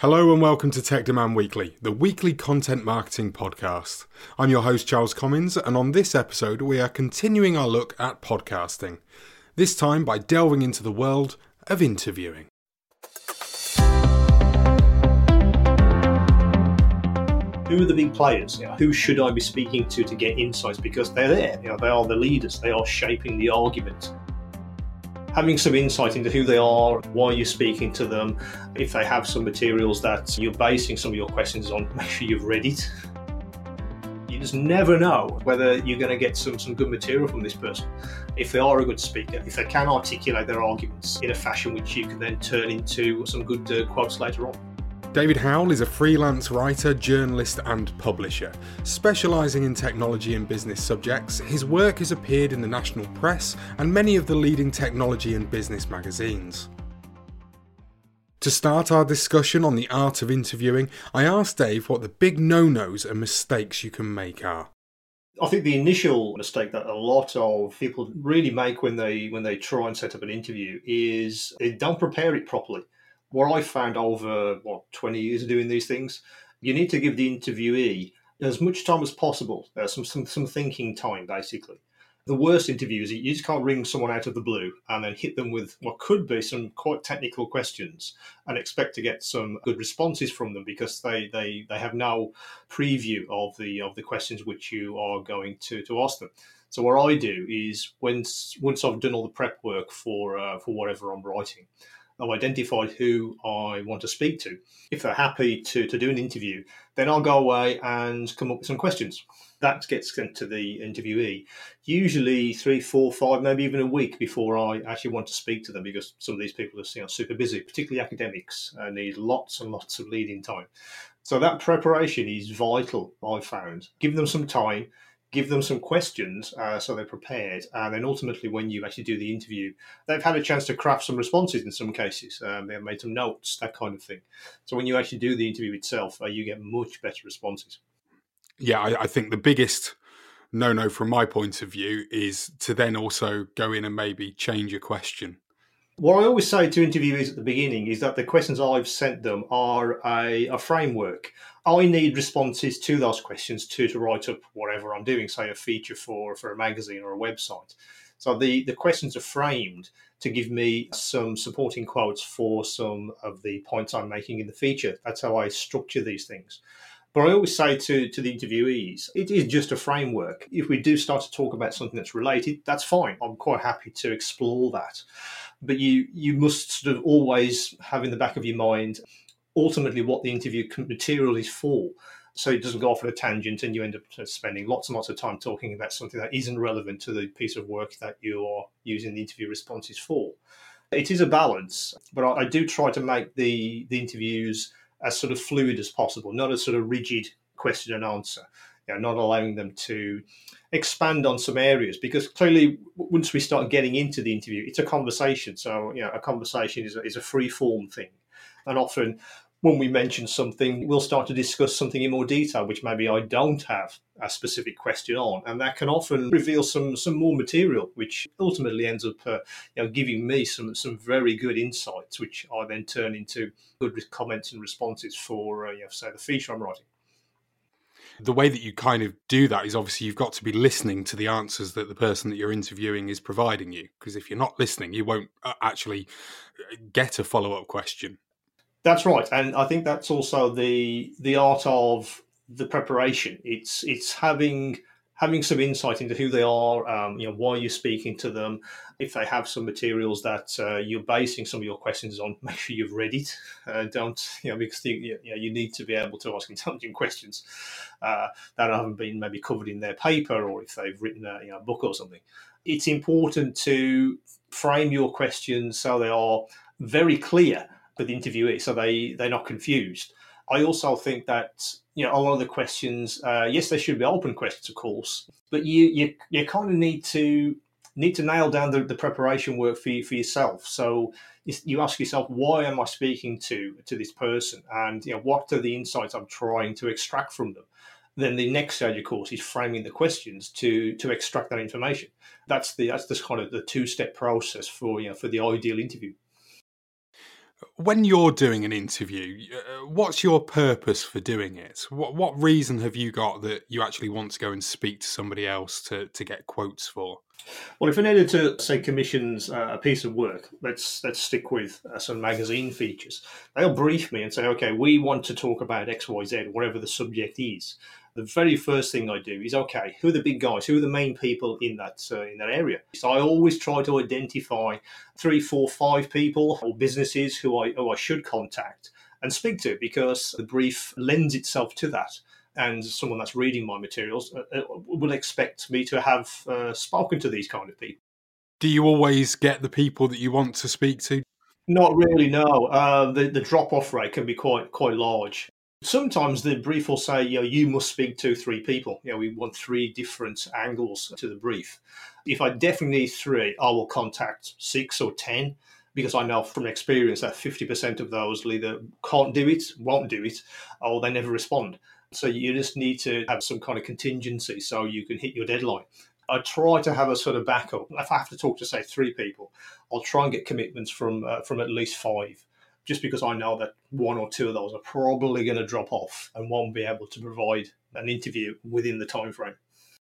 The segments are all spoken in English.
Hello and welcome to Tech Demand Weekly, the weekly content marketing podcast. I'm your host, Charles Commins, and on this episode, we are continuing our look at podcasting, this time by delving into the world of interviewing. Who are the big players? You know, who should I be speaking to to get insights? Because they're there. You know, they are the leaders. They are shaping the argument having some insight into who they are, why you're speaking to them, if they have some materials that you're basing some of your questions on, make sure you've read it. You just never know whether you're going to get some, some good material from this person. If they are a good speaker, if they can articulate their arguments in a fashion which you can then turn into some good uh, quotes later on. David Howell is a freelance writer, journalist, and publisher. Specialising in technology and business subjects, his work has appeared in the national press and many of the leading technology and business magazines. To start our discussion on the art of interviewing, I asked Dave what the big no nos and mistakes you can make are. I think the initial mistake that a lot of people really make when they when they try and set up an interview is they don't prepare it properly what I found over what twenty years of doing these things, you need to give the interviewee as much time as possible. Uh, some some some thinking time, basically. The worst interviews, you just can't ring someone out of the blue and then hit them with what could be some quite technical questions and expect to get some good responses from them because they, they, they have no preview of the of the questions which you are going to, to ask them. So what I do is once once I've done all the prep work for uh, for whatever I'm writing, I've identified who I want to speak to. If they're happy to, to do an interview, then I'll go away and come up with some questions. That gets sent to the interviewee, usually three, four, five, maybe even a week before I actually want to speak to them because some of these people are you know, super busy, particularly academics, uh, need lots and lots of leading time. So that preparation is vital, I've found. Give them some time give them some questions uh, so they're prepared. And then ultimately, when you actually do the interview, they've had a chance to craft some responses in some cases. Um, they've made some notes, that kind of thing. So when you actually do the interview itself, uh, you get much better responses. Yeah, I, I think the biggest no no from my point of view is to then also go in and maybe change a question what I always say to interviewees at the beginning is that the questions I've sent them are a, a, framework. I need responses to those questions to, to write up whatever I'm doing, say a feature for, for a magazine or a website. So the, the questions are framed to give me some supporting quotes for some of the points I'm making in the feature. That's how I structure these things. But I always say to, to the interviewees, it is just a framework. If we do start to talk about something that's related, that's fine. I'm quite happy to explore that but you you must sort of always have in the back of your mind ultimately what the interview material is for. So it doesn't go off on a tangent and you end up spending lots and lots of time talking about something that isn't relevant to the piece of work that you are using the interview responses for. It is a balance but i, do try to make the the interviews as sort of fluid as possible not a sort of rigid question and answer. You know, not allowing them to expand on some areas because clearly once we start getting into the interview it's a conversation. So you know a conversation is a, is a free form thing. And often when we mention something we'll start to discuss something in more detail which maybe i don't have a specific question on and that can often reveal some some more material which ultimately ends up uh, you know giving me some some very good insights which i then turn into good comments and responses for uh, you know say the feature i'm writing the way that you kind of do that is obviously you've got to be listening to the answers that the person that you're interviewing is providing you. Because if you're not listening, you won't uh, actually uh, get a follow up question. That's right, and I think that's also the the art of the preparation. It's it's having having some insight into who they are, um, you know, why you're speaking to them. If they have some materials that uh, you're basing some of your questions on, make sure you've read it. Uh, don't, you know, because you, you, know, you need to be able to ask intelligent questions uh, that haven't been maybe covered in their paper or if they've written a, you know, a book or something. It's important to frame your questions so they are very clear for the interviewee, so they, they're not confused. I also think that you know a lot of the questions, uh, yes, they should be open questions, of course, but you you, you kind of need to need to nail down the, the preparation work for you, for yourself. So you ask yourself, why am I speaking to to this person, and you know what are the insights I'm trying to extract from them. Then the next stage, of course, is framing the questions to to extract that information. That's the that's this kind of the two step process for you know for the ideal interview. When you're doing an interview, uh, what's your purpose for doing it? What, what reason have you got that you actually want to go and speak to somebody else to, to get quotes for? Well, if an editor, say, commissions uh, a piece of work, let's let's stick with uh, some magazine features. They'll brief me and say, "Okay, we want to talk about X, Y, Z, whatever the subject is." The very first thing I do is, okay, who are the big guys? Who are the main people in that uh, in that area? So I always try to identify three, four, five people or businesses who I who I should contact and speak to because the brief lends itself to that and someone that's reading my materials uh, uh, will expect me to have uh, spoken to these kind of people. Do you always get the people that you want to speak to? Not really. No, uh, the the drop off rate can be quite quite large. Sometimes the brief will say, you know, you must speak to three people. You know, we want three different angles to the brief. If I definitely need three, I will contact six or ten because I know from experience that 50% of those either can't do it, won't do it, or they never respond. So you just need to have some kind of contingency so you can hit your deadline. I try to have a sort of backup. If I have to talk to say three people, I'll try and get commitments from uh, from at least five, just because I know that one or two of those are probably going to drop off and won't be able to provide an interview within the time frame.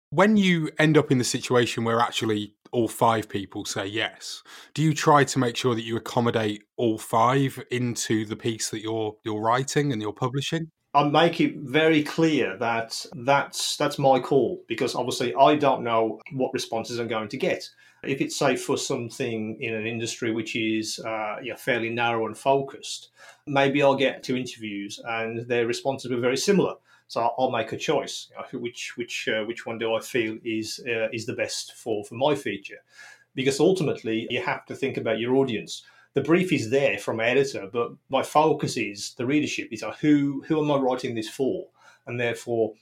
When you end up in the situation where actually all five people say yes, do you try to make sure that you accommodate all five into the piece that you're you're writing and you're publishing? I make it very clear that that's that's my call because obviously I don't know what responses I'm going to get. If it's say for something in an industry which is uh, yeah, fairly narrow and focused, maybe I'll get two interviews and their responses were very similar. So I'll make a choice. You know, which which uh, which one do I feel is uh, is the best for for my feature? Because ultimately you have to think about your audience the brief is there from editor, but my focus is the readership. Is who who am I writing this for, and therefore,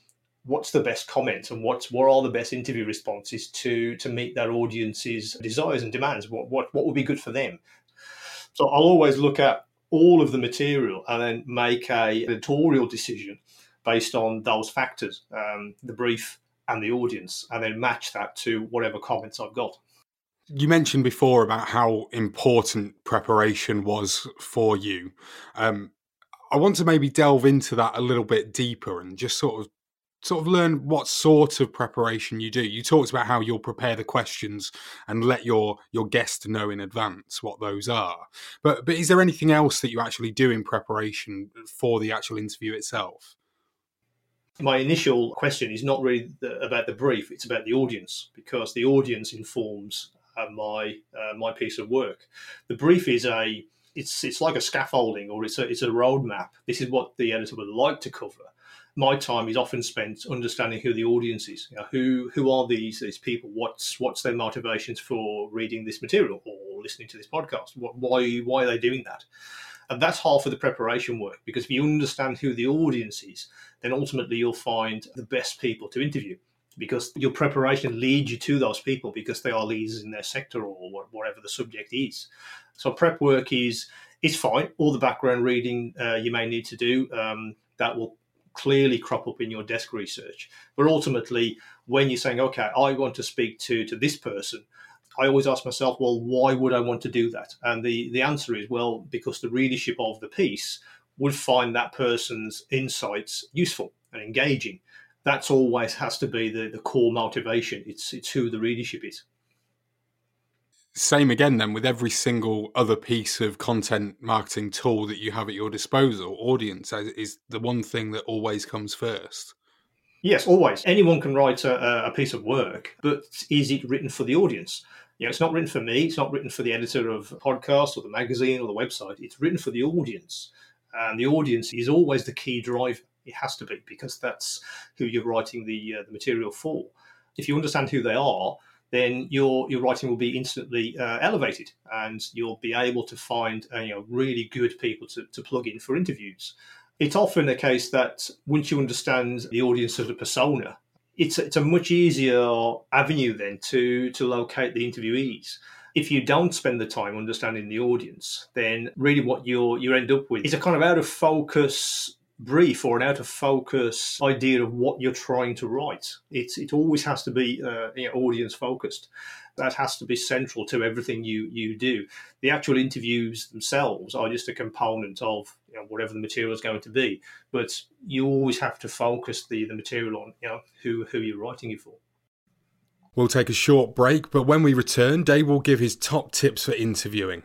what's the best comment and what's what are the best interview responses to to meet their audience's desires and demands. What what what would be good for them. So I'll always look at all of the material and then make a editorial decision based on those factors, um, the brief and the audience, and then match that to whatever comments I've got you mentioned before about how important preparation was for you. Um, I want to maybe delve into that a little bit deeper and just sort of sort of learn what sort of preparation you do. You talked about how you'll prepare the questions and let your your guest know in advance what those are. But but is there anything else that you actually do in preparation for the actual interview itself? My initial question is not really the, about the brief; it's about the audience because the audience informs uh, my uh, my piece of work. The brief is a it's it's like a scaffolding or it's a it's a roadmap. This is what the editor would like to cover. My time is often spent understanding who the audience is. You know, who who are these these people? What's what's their motivations for reading this material or listening to this podcast? What, why why are they doing that? And that's half of the preparation work because if you understand who the audience is, then ultimately you'll find the best people to interview because your preparation leads you to those people because they are leaders in their sector or whatever the subject is. So prep work is is fine. All the background reading uh, you may need to do um, that will clearly crop up in your desk research. But ultimately, when you're saying, okay, I want to speak to to this person, I always ask myself, well, why would I want to do that? And the the answer is, well, because the readership of the piece would find that person's insights useful and engaging that's always has to be the, the core motivation. It's it's who the readership is. Same again then with every single other piece of content marketing tool that you have at your disposal. Audience is the one thing that always comes first. Yes, always. Anyone can write a, a piece of work, but is it written for the audience? You know, it's not written for me. It's not written for the editor of a podcast or the magazine or the website. It's written for the audience, and the audience is always the key driver. It has to be because that's who you're writing the uh, the material for. If you understand who they are, then your your writing will be instantly uh, elevated, and you'll be able to find uh, you know really good people to, to plug in for interviews. It's often a case that once you understand the audience of the persona, it's it's a much easier avenue then to to locate the interviewees if you don't spend the time understanding the audience, then really what you you end up with is a kind of out of focus brief or an out of focus idea of what you're trying to write. It's it always has to be uh, you know, audience focused. That has to be central to everything you you do. The actual interviews themselves are just a component of you know, whatever the material is going to be. But you always have to focus the the material on you know who who you're writing it for. We'll take a short break, but when we return, Dave will give his top tips for interviewing.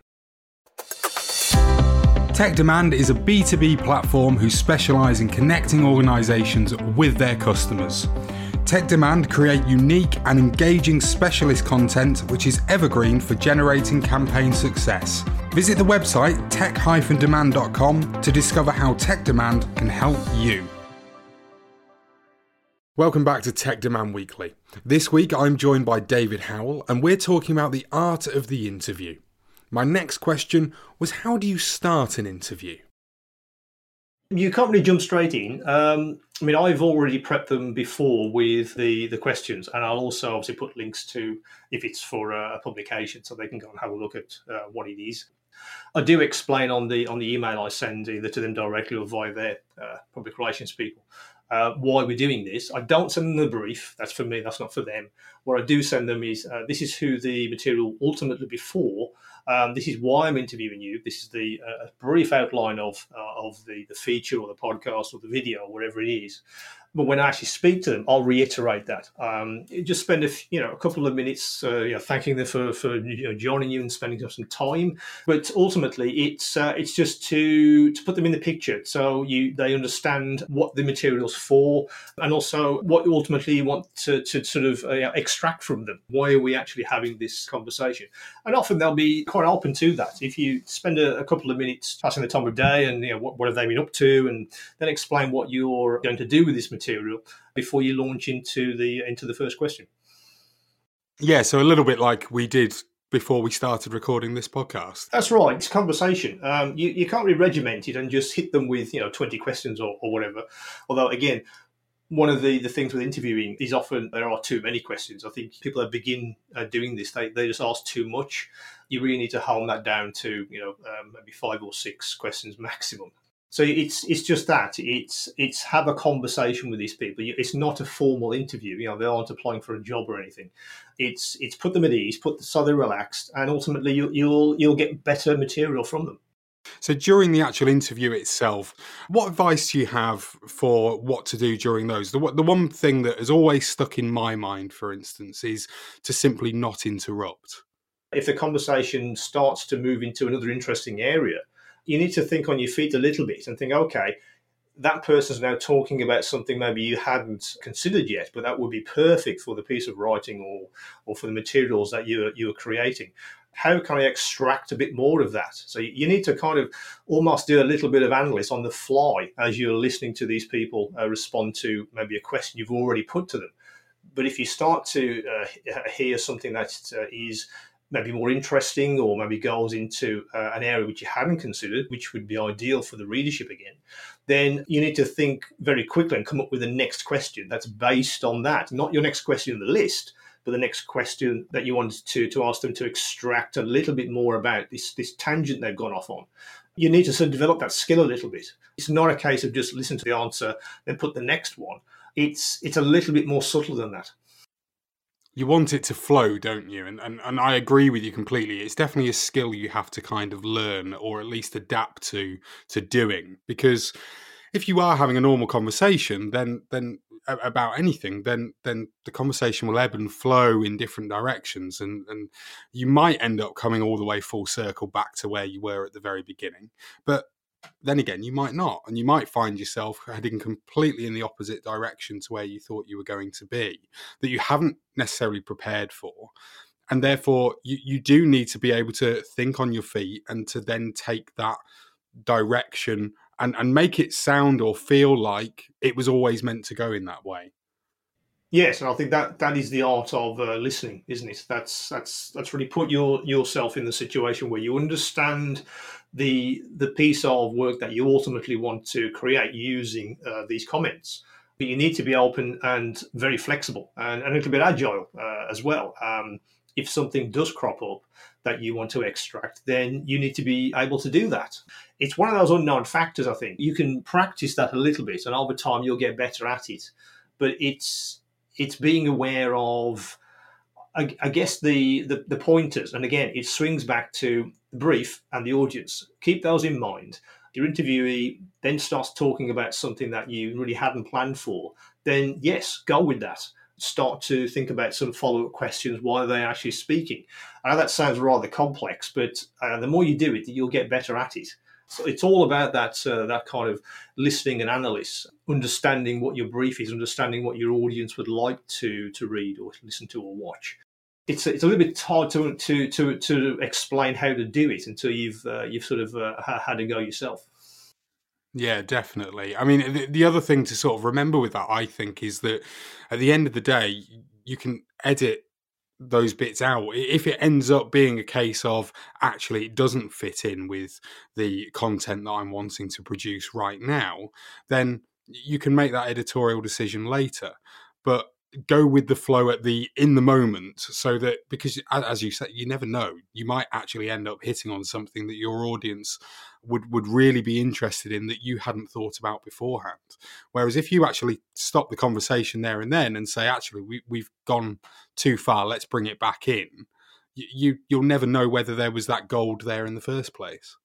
Tech Demand is a B2B platform who specialise in connecting organisations with their customers. Tech Demand create unique and engaging specialist content which is evergreen for generating campaign success. Visit the website tech-demand.com to discover how Tech Demand can help you. Welcome back to Tech Demand Weekly. This week I'm joined by David Howell and we're talking about the art of the interview. My next question was how do you start an interview? You can't really jump straight in. Um, I mean, I've already prepped them before with the, the questions, and I'll also obviously put links to if it's for a publication, so they can go and have a look at uh, what it is. I do explain on the on the email I send either to them directly or via their uh, public relations people uh, why we're doing this. I don't send them the brief. That's for me. That's not for them. What I do send them is uh, this is who the material ultimately before. Um, this is why I'm interviewing you. This is the uh, brief outline of uh, of the the feature or the podcast or the video or whatever it is. But when I actually speak to them, I'll reiterate that. Um, just spend a you know a couple of minutes, uh, you know, thanking them for for you know, joining you and spending some time. But ultimately, it's uh, it's just to to put them in the picture so you they understand what the material's for, and also what ultimately you want to, to sort of uh, extract from them. Why are we actually having this conversation? And often they'll be quite open to that. If you spend a, a couple of minutes passing the time of day and you know what, what have they been up to, and then explain what you're going to do with this material material before you launch into the into the first question. Yeah, so a little bit like we did before we started recording this podcast. That's right. It's conversation. Um, you, you can't really regiment it and just hit them with you know twenty questions or, or whatever. Although again, one of the, the things with interviewing is often there are too many questions. I think people that begin uh, doing this, they, they just ask too much. You really need to hone that down to you know um, maybe five or six questions maximum. So it's it's just that it's it's have a conversation with these people. It's not a formal interview. You know, they aren't applying for a job or anything. It's it's put them at ease, put the, so they're relaxed, and ultimately you, you'll you'll get better material from them. So during the actual interview itself, what advice do you have for what to do during those? The the one thing that has always stuck in my mind, for instance, is to simply not interrupt. If the conversation starts to move into another interesting area, you need to think on your feet a little bit and think, okay, that person's now talking about something maybe you hadn't considered yet, but that would be perfect for the piece of writing or or for the materials that you you are creating. How can I extract a bit more of that? So you need to kind of almost do a little bit of analysis on the fly as you're listening to these people uh, respond to maybe a question you've already put to them. But if you start to uh, hear something that uh, is maybe more interesting or maybe goes into uh, an area which you hadn't considered, which would be ideal for the readership again, then you need to think very quickly and come up with the next question that's based on that, not your next question in the list, but the next question that you want to, to ask them to extract a little bit more about this, this tangent they've gone off on. You need to sort of develop that skill a little bit. It's not a case of just listen to the answer, then put the next one. It's it's a little bit more subtle than that you want it to flow, don't you? And, and and I agree with you completely. It's definitely a skill you have to kind of learn or at least adapt to to doing because if you are having a normal conversation then then about anything then then the conversation will ebb and flow in different directions and and you might end up coming all the way full circle back to where you were at the very beginning but then again, you might not, and you might find yourself heading completely in the opposite direction to where you thought you were going to be, that you haven't necessarily prepared for. And therefore, you, you do need to be able to think on your feet and to then take that direction and, and make it sound or feel like it was always meant to go in that way. Yes, and I think that that is the art of uh, listening, isn't it? That's that's that's really put your yourself in the situation where you understand the the piece of work that you ultimately want to create using uh, these comments. But you need to be open and very flexible and, and a little bit agile uh, as well. Um, if something does crop up that you want to extract, then you need to be able to do that. It's one of those unknown factors, I think. You can practice that a little bit, and over time you'll get better at it. But it's it's being aware of I, I guess the, the, the pointers, and again, it swings back to brief and the audience. Keep those in mind. Your interviewee then starts talking about something that you really hadn't planned for. Then yes, go with that. Start to think about some follow up questions. Why are they actually speaking? I know that sounds rather complex, but uh, the more you do it, you'll get better at it. So it's all about that uh, that kind of listening and analysis, understanding what your brief is, understanding what your audience would like to to read or listen to or watch. It's it's a little bit hard to to to, to explain how to do it until you've uh, you've sort of uh, had a go yourself. Yeah, definitely. I mean, the, the other thing to sort of remember with that, I think, is that at the end of the day, you can edit those bits out. If it ends up being a case of actually it doesn't fit in with the content that I'm wanting to produce right now, then you can make that editorial decision later. But go with the flow at the in the moment so that because as you said you never know. You might actually end up hitting on something that your audience would would really be interested in that you hadn't thought about beforehand. Whereas if you actually stop the conversation there and then and say actually we, we've gone too far let's bring it back in you you'll never know whether there was that gold there in the first place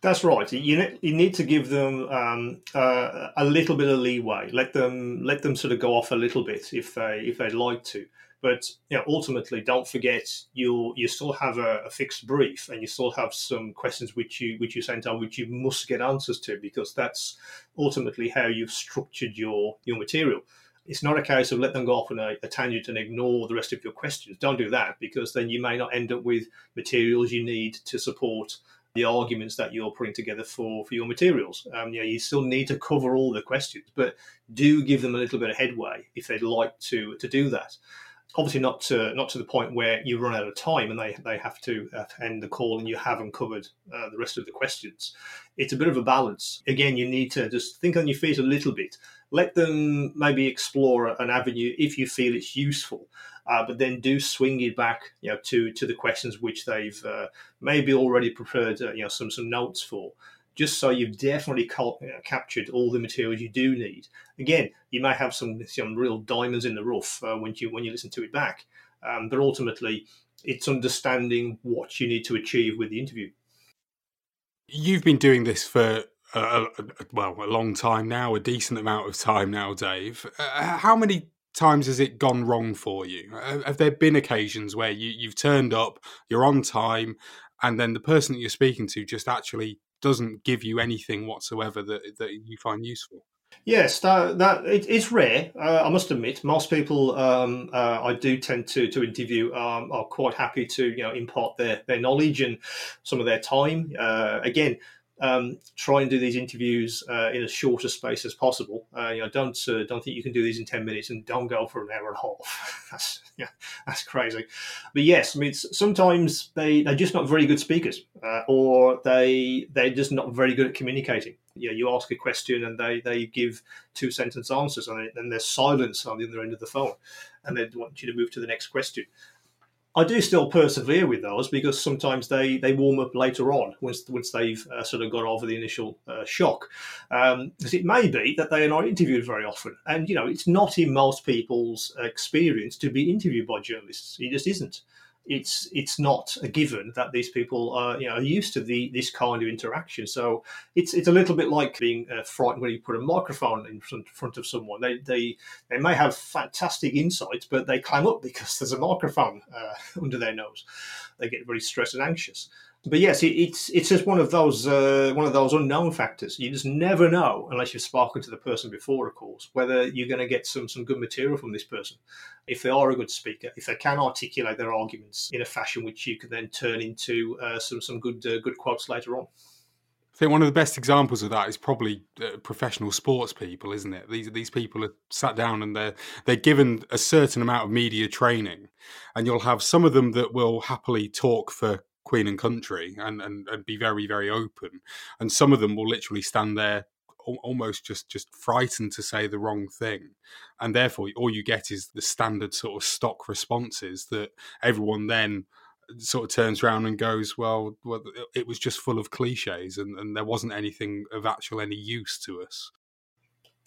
that's right. You you need to give them um, uh, a little bit of leeway. Let them let them sort of go off a little bit if they if they'd like to. But you know, ultimately, don't forget you you still have a, a, fixed brief, and you still have some questions which you which you sent out which you must get answers to because that's ultimately how you've structured your your material. It's not a case of let them go off on a, a tangent and ignore the rest of your questions. Don't do that because then you may not end up with materials you need to support the arguments that you're putting together for for your materials. Um, you know, you still need to cover all the questions, but do give them a little bit of headway if they'd like to to do that. Obviously, not to not to the point where you run out of time and they, they have to uh, end the call and you haven't covered uh, the rest of the questions. It's a bit of a balance. Again, you need to just think on your feet a little bit. Let them maybe explore an avenue if you feel it's useful uh, but then do swing it back, you know, to to the questions which they've uh, maybe already prepared, uh, you know, some some notes for. Just so you've definitely captured all the materials you do need. Again, you may have some some real diamonds in the rough uh, when you when you listen to it back, um, but ultimately, it's understanding what you need to achieve with the interview. You've been doing this for a, well a long time now, a decent amount of time now, Dave. Uh, how many times has it gone wrong for you? Have there been occasions where you, you've turned up, you're on time, and then the person that you're speaking to just actually doesn't give you anything whatsoever that, that you find useful? Yes, that, that it, it's rare. Uh, I must admit, most people um, uh, I do tend to to interview um, are quite happy to you know impart their their knowledge and some of their time. Uh, again, um, try and do these interviews uh, in as short a space as possible. Uh, you know, don't uh, don't think you can do these in ten minutes, and don't go for an hour and a half. that's yeah, that's crazy. But yes, I mean, sometimes they they're just not very good speakers, uh, or they they're just not very good at communicating. You you ask a question and they they give two sentence answers, and then there's silence on the other end of the phone, and they want you to move to the next question. I do still persevere with those because sometimes they, they warm up later on once once they've uh, sort of got over the initial uh, shock. Um, because it may be that they are not interviewed very often, and you know it's not in most people's experience to be interviewed by journalists. It just isn't it's it's not a given that these people are you know are used to the this kind of interaction. So it's it's a little bit like being uh, frightened when you put a microphone in front, front of someone. They they they may have fantastic insights, but they climb up because there's a microphone uh, under their nose. They get very stressed and anxious but yes, it, it's it's just one of those uh, one of those unknown factors. You just never know unless you've spoken to the person before, of course, whether you're going to get some some good material from this person. If they are a good speaker, if they can articulate their arguments in a fashion which you can then turn into uh, some some good uh, good quotes later on. I think one of the best examples of that is probably uh, professional sports people, isn't it? These these people are sat down and they're they're given a certain amount of media training, and you'll have some of them that will happily talk for Queen and Country and, and, and be very, very open. And some of them will literally stand there almost just just frightened to say the wrong thing and therefore all you get is the standard sort of stock responses that everyone then sort of turns around and goes well, well it was just full of cliches and, and there wasn't anything of actual any use to us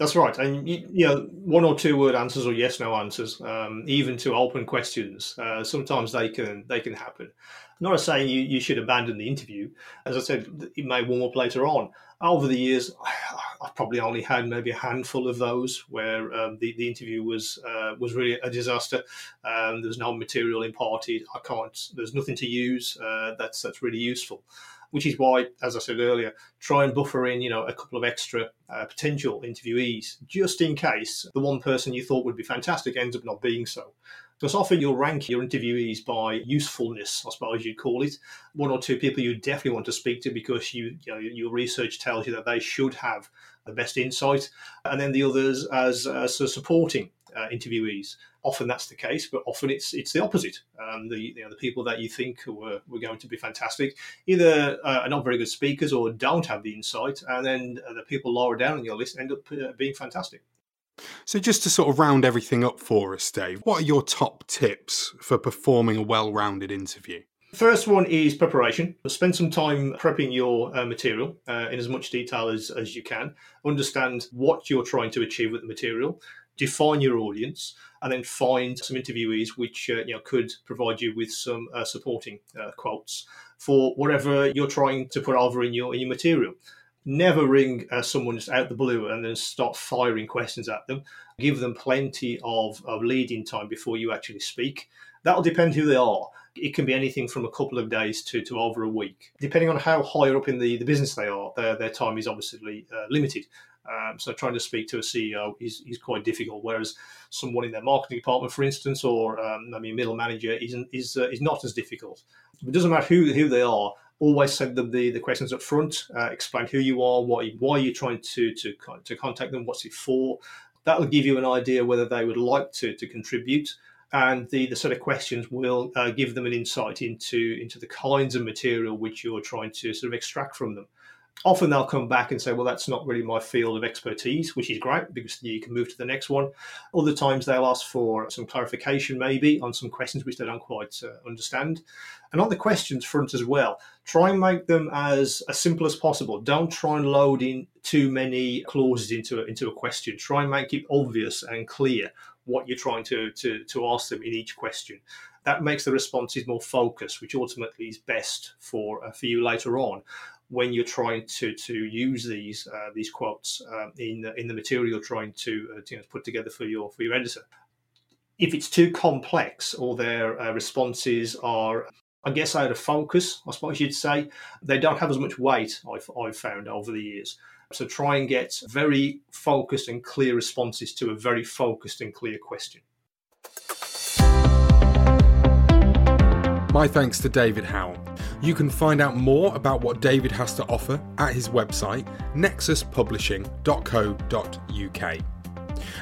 That's right, and you, know one or two word answers or yes no answers, um, even to open questions. Uh, sometimes they can they can happen. I'm not saying you, you should abandon the interview. As I said, it may warm up later on. Over the years, I've probably only had maybe a handful of those where um, the, the interview was uh, was really a disaster. Um, there's no material imparted. I can't. There's nothing to use. Uh, that's that's really useful which is why, as I said earlier, try and buffer in, you know, a couple of extra uh, potential interviewees just in case the one person you thought would be fantastic ends up not being so. Because often you'll rank your interviewees by usefulness, I suppose you'd call it. One or two people you definitely want to speak to because you, you know, your research tells you that they should have the best insight, and then the others as, as supporting uh, interviewees. Often that's the case, but often it's it's the opposite. Um, the you know, the people that you think were, were going to be fantastic either uh, are not very good speakers or don't have the insight, and then the people lower down on your list end up uh, being fantastic. So, just to sort of round everything up for us, Dave, what are your top tips for performing a well rounded interview? First one is preparation. Spend some time prepping your uh, material uh, in as much detail as, as you can. Understand what you're trying to achieve with the material define your audience, and then find some interviewees which uh, you know could provide you with some uh, supporting uh, quotes for whatever you're trying to put over in your in your material. Never ring uh, someone just out the blue and then start firing questions at them. Give them plenty of, of leading time before you actually speak. That'll depend who they are. It can be anything from a couple of days to, to over a week. Depending on how higher up in the, the business they are, their, their time is obviously uh, limited. Um, so trying to speak to a CEO is, is quite difficult. Whereas someone in their marketing department, for instance, or um, I mean, middle manager, isn't is uh, is not as difficult. It doesn't matter who who they are. Always send them the, the questions up front. Uh, explain who you are, what why you're trying to to to contact them, what's it for. That will give you an idea whether they would like to to contribute and the, the sort of questions will uh, give them an insight into into the kinds of material which you're trying to sort of extract from them often they'll come back and say, well, that's not really my field of expertise, which is great because you can move to the next one. Other times they'll ask for some clarification, maybe on some questions which they don't quite uh, understand. And on the questions front as well, try and make them as, as simple as possible. Don't try and load in too many clauses into a, into a question. Try and make it obvious and clear what you're trying to, to, to ask them in each question that makes the responses more focused, which ultimately is best for uh, for you later on when you're trying to to use these uh, these quotes uh, in in the material you're trying to, uh, you know, put together for your for your editor. If it's too complex or their uh, responses are I guess out of focus, I suppose you'd say, they don't have as much weight, I've, I've found over the years. So try and get very focused and clear responses to a very focused and clear question. My thanks to David Howell. You can find out more about what David has to offer at his website, nexuspublishing.co.uk.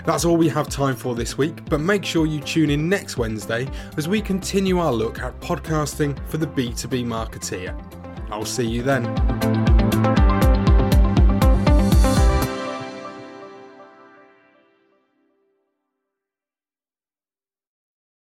That's all we have time for this week, but make sure you tune in next Wednesday as we continue our look at podcasting for the B2B marketeer. I'll see you then.